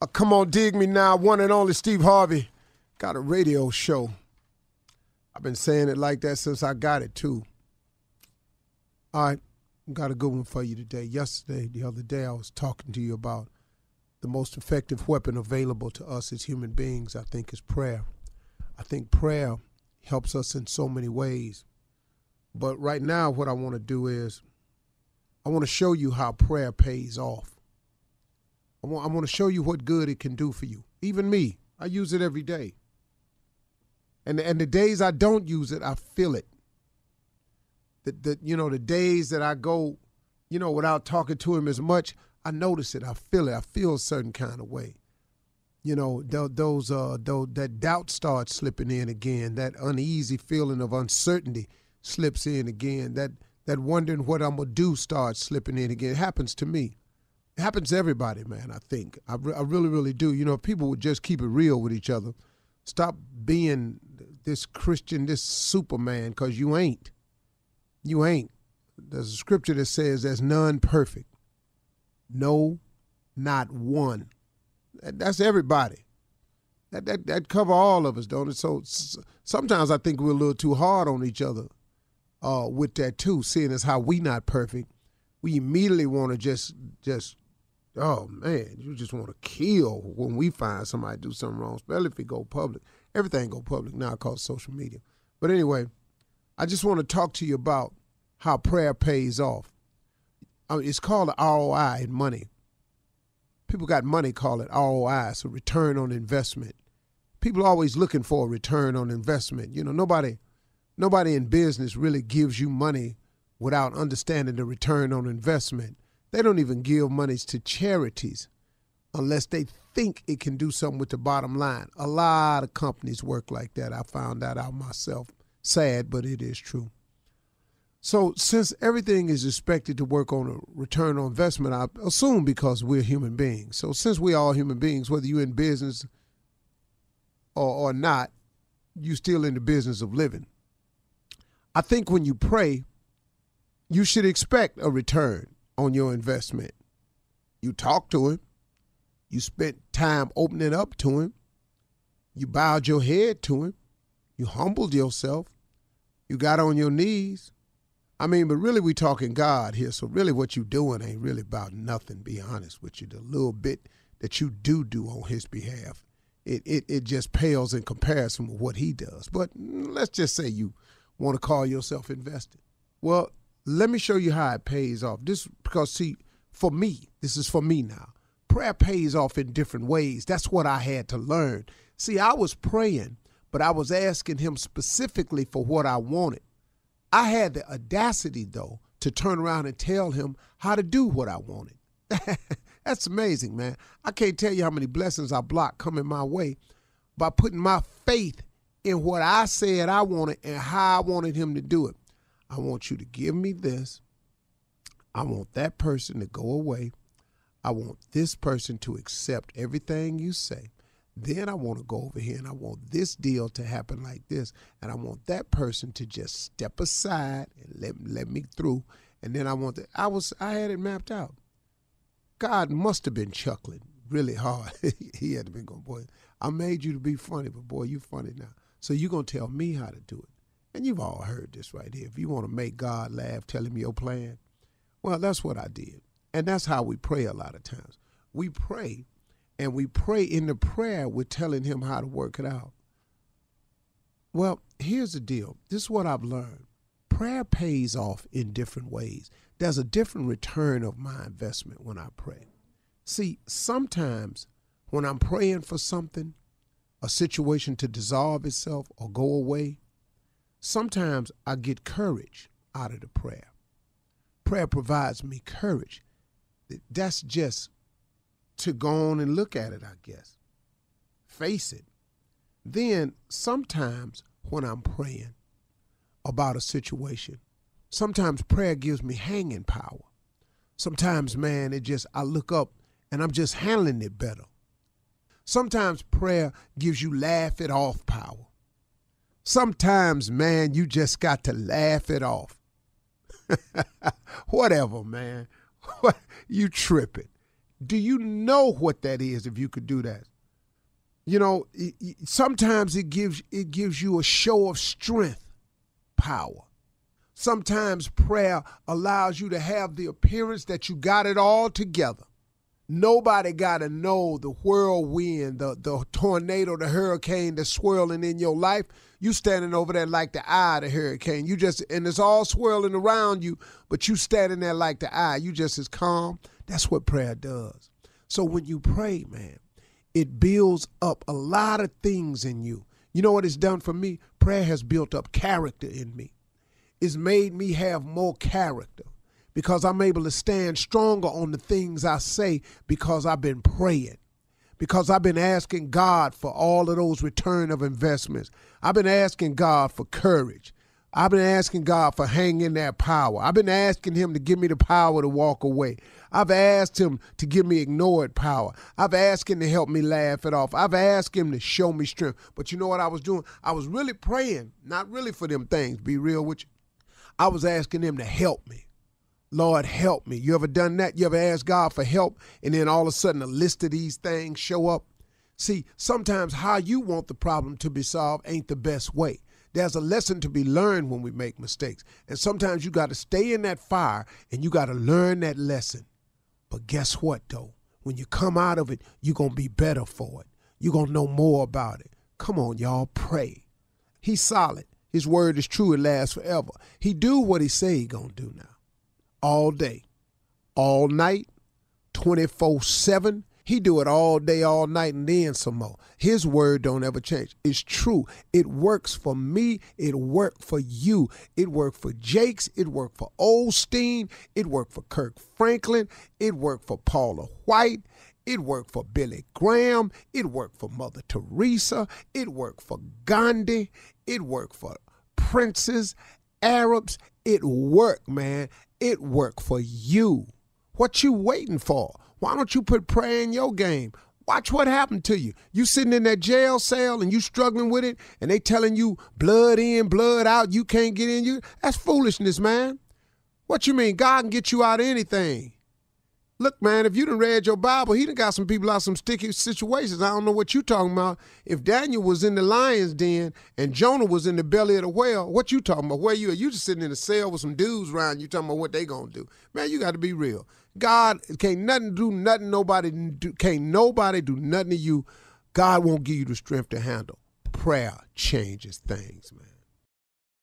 Uh, come on, dig me now. One and only Steve Harvey got a radio show. I've been saying it like that since I got it, too. All right, got a good one for you today. Yesterday, the other day, I was talking to you about the most effective weapon available to us as human beings, I think, is prayer. I think prayer helps us in so many ways. But right now, what I want to do is I want to show you how prayer pays off. I want, I want to show you what good it can do for you. Even me, I use it every day. And and the days I don't use it, I feel it. The, the you know the days that I go, you know, without talking to him as much, I notice it. I feel it. I feel a certain kind of way. You know, those uh, that doubt starts slipping in again. That uneasy feeling of uncertainty slips in again. That that wondering what I'm gonna do starts slipping in again. It happens to me. It happens to everybody, man. I think I, re- I really, really do. You know, people would just keep it real with each other, stop being this Christian, this Superman, because you ain't. You ain't. There's a scripture that says there's none perfect. No, not one. That's everybody. That that that cover all of us, don't it? So sometimes I think we're a little too hard on each other uh, with that too, seeing as how we not perfect. We immediately want to just just oh man, you just want to kill when we find somebody do something wrong, especially if it go public. Everything go public now called social media. But anyway, I just want to talk to you about how prayer pays off. I mean, it's called ROI in money. People got money call it ROI, so return on investment. People are always looking for a return on investment. You know, nobody nobody in business really gives you money without understanding the return on investment. They don't even give monies to charities unless they think it can do something with the bottom line. A lot of companies work like that. I found that out myself. Sad, but it is true. So, since everything is expected to work on a return on investment, I assume because we're human beings. So, since we're all human beings, whether you're in business or, or not, you're still in the business of living. I think when you pray, you should expect a return on your investment. You talk to him, you spent time opening up to him, you bowed your head to him, you humbled yourself, you got on your knees. I mean, but really we talking God here, so really what you doing ain't really about nothing, be honest with you. The little bit that you do do on his behalf, it, it, it just pales in comparison with what he does. But let's just say you want to call yourself invested. Well, let me show you how it pays off. This because see, for me, this is for me now. Prayer pays off in different ways. That's what I had to learn. See, I was praying, but I was asking him specifically for what I wanted. I had the audacity though to turn around and tell him how to do what I wanted. That's amazing, man. I can't tell you how many blessings I blocked coming my way by putting my faith in what I said I wanted and how I wanted him to do it. I want you to give me this. I want that person to go away. I want this person to accept everything you say. Then I want to go over here and I want this deal to happen like this. And I want that person to just step aside and let, let me through. And then I want that. I was I had it mapped out. God must have been chuckling really hard. he had to be going, boy, I made you to be funny, but boy, you're funny now. So you're going to tell me how to do it. And you've all heard this right here. If you want to make God laugh, tell him your plan. Well, that's what I did. And that's how we pray a lot of times. We pray, and we pray in the prayer, we're telling him how to work it out. Well, here's the deal. This is what I've learned. Prayer pays off in different ways there's a different return of my investment when I pray. See, sometimes when I'm praying for something, a situation to dissolve itself or go away, sometimes I get courage out of the prayer. Prayer provides me courage. That's just to go on and look at it, I guess. Face it. Then sometimes when I'm praying about a situation, Sometimes prayer gives me hanging power. Sometimes, man, it just, I look up and I'm just handling it better. Sometimes prayer gives you laugh it off power. Sometimes, man, you just got to laugh it off. Whatever, man. you tripping. Do you know what that is if you could do that? You know, sometimes it gives it gives you a show of strength, power. Sometimes prayer allows you to have the appearance that you got it all together. Nobody got to know the whirlwind, the, the tornado, the hurricane that's swirling in your life. You standing over there like the eye of the hurricane. You just, and it's all swirling around you, but you standing there like the eye. You just as calm. That's what prayer does. So when you pray, man, it builds up a lot of things in you. You know what it's done for me? Prayer has built up character in me it's made me have more character because I'm able to stand stronger on the things I say because I've been praying. Because I've been asking God for all of those return of investments. I've been asking God for courage. I've been asking God for hanging that power. I've been asking Him to give me the power to walk away. I've asked Him to give me ignored power. I've asked Him to help me laugh it off. I've asked Him to show me strength. But you know what I was doing? I was really praying, not really for them things, be real with you. I was asking him to help me. Lord, help me. You ever done that? You ever asked God for help and then all of a sudden a list of these things show up? See, sometimes how you want the problem to be solved ain't the best way. There's a lesson to be learned when we make mistakes. And sometimes you got to stay in that fire and you got to learn that lesson. But guess what, though? When you come out of it, you're going to be better for it. You're going to know more about it. Come on, y'all, pray. He's solid. His word is true, it lasts forever. He do what he say he gonna do now. All day, all night, 24-7. He do it all day, all night, and then some more. His word don't ever change. It's true. It works for me. It worked for you. It worked for Jakes. It worked for Osteen. It worked for Kirk Franklin. It worked for Paula White. It worked for Billy Graham. It worked for Mother Teresa. It worked for Gandhi. It worked for princes, Arabs. It worked, man. It worked for you. What you waiting for? Why don't you put prayer in your game? Watch what happened to you. You sitting in that jail cell and you struggling with it, and they telling you blood in, blood out, you can't get in. You that's foolishness, man. What you mean? God can get you out of anything. Look, man, if you done read your Bible, he done got some people out some sticky situations. I don't know what you talking about. If Daniel was in the lion's den and Jonah was in the belly of the whale, what you talking about? Where you at? You just sitting in a cell with some dudes around you talking about what they gonna do. Man, you got to be real. God can't nothing do nothing. Nobody do, can't nobody do nothing to you. God won't give you the strength to handle. Prayer changes things, man.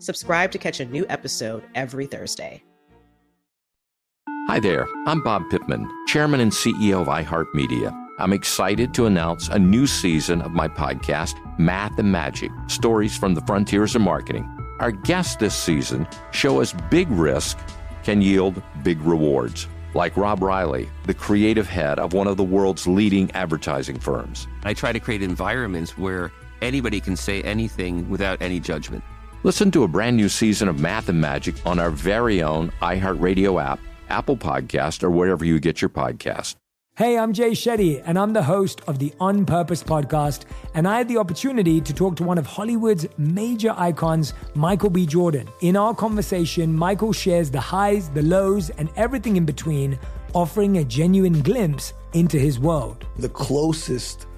Subscribe to catch a new episode every Thursday. Hi there, I'm Bob Pittman, Chairman and CEO of iHeartMedia. I'm excited to announce a new season of my podcast, Math and Magic Stories from the Frontiers of Marketing. Our guests this season show us big risk can yield big rewards, like Rob Reilly, the creative head of one of the world's leading advertising firms. I try to create environments where anybody can say anything without any judgment. Listen to a brand new season of Math and Magic on our very own iHeartRadio app, Apple Podcast, or wherever you get your podcast. Hey, I'm Jay Shetty, and I'm the host of the On Purpose podcast. And I had the opportunity to talk to one of Hollywood's major icons, Michael B. Jordan. In our conversation, Michael shares the highs, the lows, and everything in between, offering a genuine glimpse into his world. The closest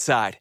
Side.